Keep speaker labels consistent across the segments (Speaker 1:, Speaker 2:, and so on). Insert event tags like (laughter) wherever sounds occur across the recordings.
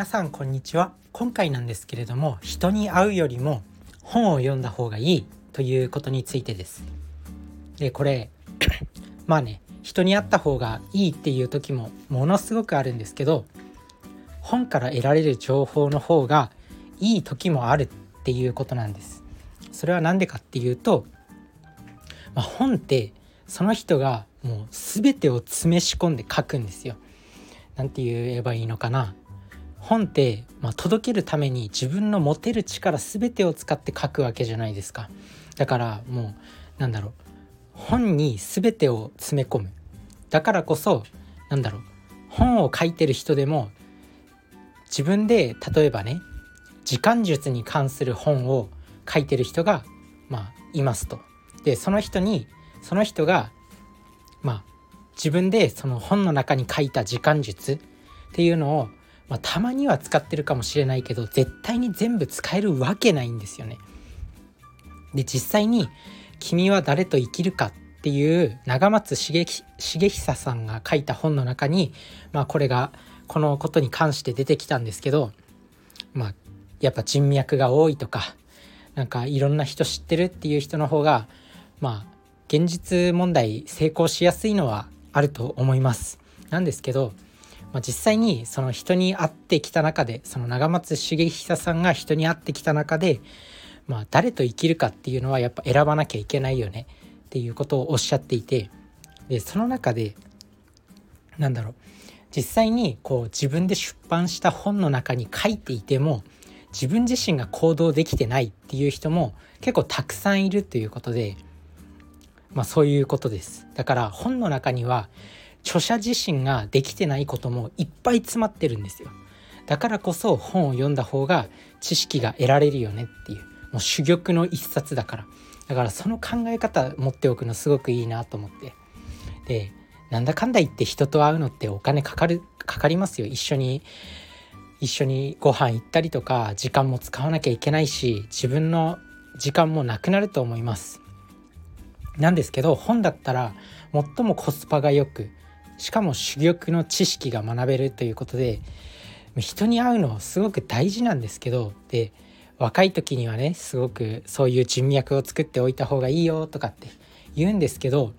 Speaker 1: 皆さんこんにちは。今回なんですけれども人に会うよりも本を読んだ方がいいということについてです。でこれ (coughs) まあね人に会った方がいいっていう時もものすごくあるんですけど本から得られる情報の方がいい時もあるっていうことなんです。それは何でかっていうと、まあ、本ってその人がもう全てを詰め仕込んで書くんですよ。なんて言えばいいのかな。本って、まあ、届けるために自分の持てる力全てを使って書くわけじゃないですか。だからもうなんだろう。本に全てを詰め込む。だからこそなんだろう。本を書いてる人でも自分で例えばね時間術に関する本を書いてる人がまあいますと。でその人にその人がまあ自分でその本の中に書いた時間術っていうのを、まあ、たまには使ってるかもしれないけど絶対に全部使えるわけないんですよね。で実際に「君は誰と生きるか」っていう長松茂久さんが書いた本の中に、まあ、これがこのことに関して出てきたんですけど、まあ、やっぱ人脈が多いとかなんかいろんな人知ってるっていう人の方がまあ現実問題成功しやすいのはあると思います。なんですけど、まあ、実際にその人に会ってきた中でその長松茂久さんが人に会ってきた中で、まあ、誰と生きるかっていうのはやっぱ選ばなきゃいけないよねっていうことをおっしゃっていてでその中でなんだろう実際にこう自分で出版した本の中に書いていても自分自身が行動できてないっていう人も結構たくさんいるということでまあそういうことです。だから本の中には著者自身ができてないこともいっぱい詰まってるんですよ。だからこそ本を読んだ方が知識が得られるよねっていう。もう珠玉の一冊だから。だからその考え方持っておくのすごくいいなと思って。でなんだかんだ言って人と会うのってお金かかるかかりますよ。一緒に一緒にご飯行ったりとか時間も使わなきゃいけないし自分の時間もなくなると思います。なんですけど本だったら最もコスパがよくしかも珠玉の知識が学べるということで人に会うのすごく大事なんですけどで若い時にはねすごくそういう人脈を作っておいた方がいいよとかって言うんですけど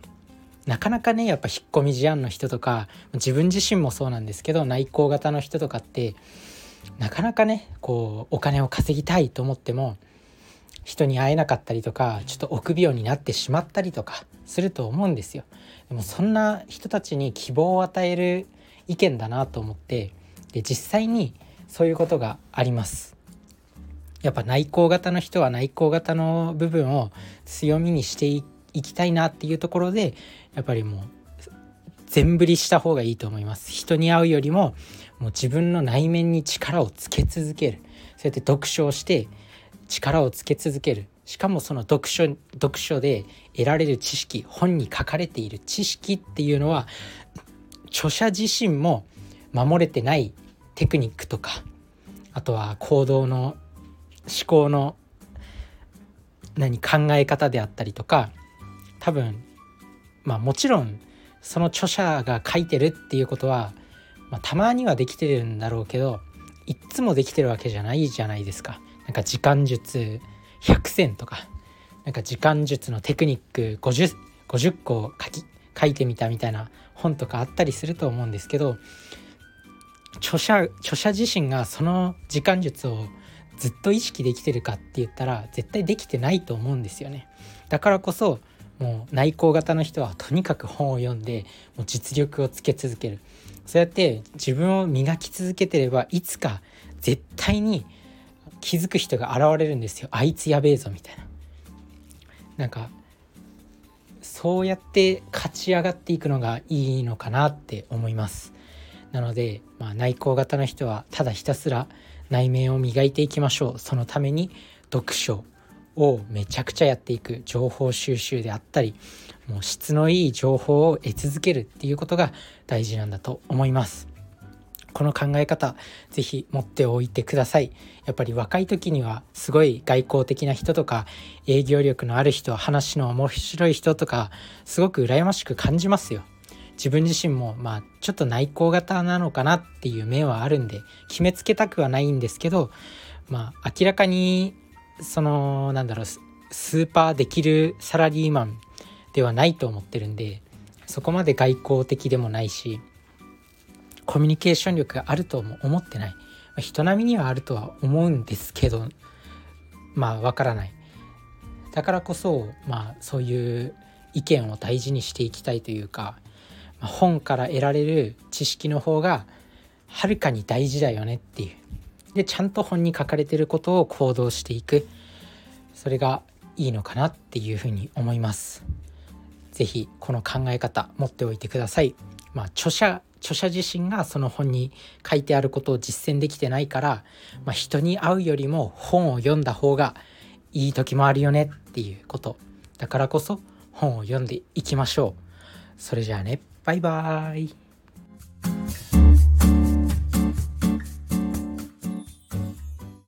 Speaker 1: なかなかねやっぱ引っ込み思案の人とか自分自身もそうなんですけど内向型の人とかってなかなかねこうお金を稼ぎたいと思っても人に会えなかったりとかちょっと臆病になってしまったりとかすると思うんですよ。でもそんな人たちに希望を与える意見だなと思ってで実際にそういうことがあります。やっぱ内向型の人は内向型の部分を強みにしていきたいなっていうところでやっぱりもう全振りした方がいいと思います。人に会うよりももう自分の内面に力をつけ続けるそうやって読書をして力をつけ続けるしかもその読書読書で得られる知識本に書かれている知識っていうのは著者自身も守れてないテクニックとかあとは行動の思考の何考え方であったりとか多分まあもちろんその著者が書いてるっていうことはまあ、たまにはできてるんだろうけどいっつもできてるわけじゃないじゃないですか。なんか時間術100選とかなんか時間術のテクニック 50, 50個書き書いてみたみたいな本とかあったりすると思うんですけど著者著者自身がその時間術をずっと意識できてるかって言ったら絶対できてないと思うんですよね。だからこそもう内向型の人はとにかく本を読んでもう実力をつけ続けるそうやって自分を磨き続けてればいつか絶対に気づく人が現れるんですよ。あいつやべえぞみたいな。なんかそうやって勝ち上がっていくのがいいのかなって思います。なので、まあ、内向型の人はただひたすら内面を磨いていきましょう。そのために読書をめちゃくちゃやっていく情報収集であったりもう質のいい情報を得続けるっていうことが大事なんだと思います。この考え方是非持っておいてください。やっぱり若い時にはすごい外交的な人とか営業力のある人話の面白い人とかすごく羨ましく感じますよ。自分自身もまあちょっと内向型なのかなっていう面はあるんで決めつけたくはないんですけどまあ明らかにそのなんだろうスーパーできるサラリーマンではないと思ってるんでそこまで外交的でもないしコミュニケーション力があるとも思ってない、ま、人並みにはあるとは思うんですけどまあわからないだからこそまあそういう意見を大事にしていきたいというか、本から得られる知識の方がはるかに大事だよねっていうでちゃんと本に書かれてることを行動していくそれがいいのかなっていうふうに思います。是非この考え方持っておいてください。まあ、著者著者自身がその本に書いてあることを実践できてないから、まあ、人に会うよりも本を読んだ方がいい時もあるよねっていうことだからこそ本を読んでいきましょう。それじゃあね。バイバーイ。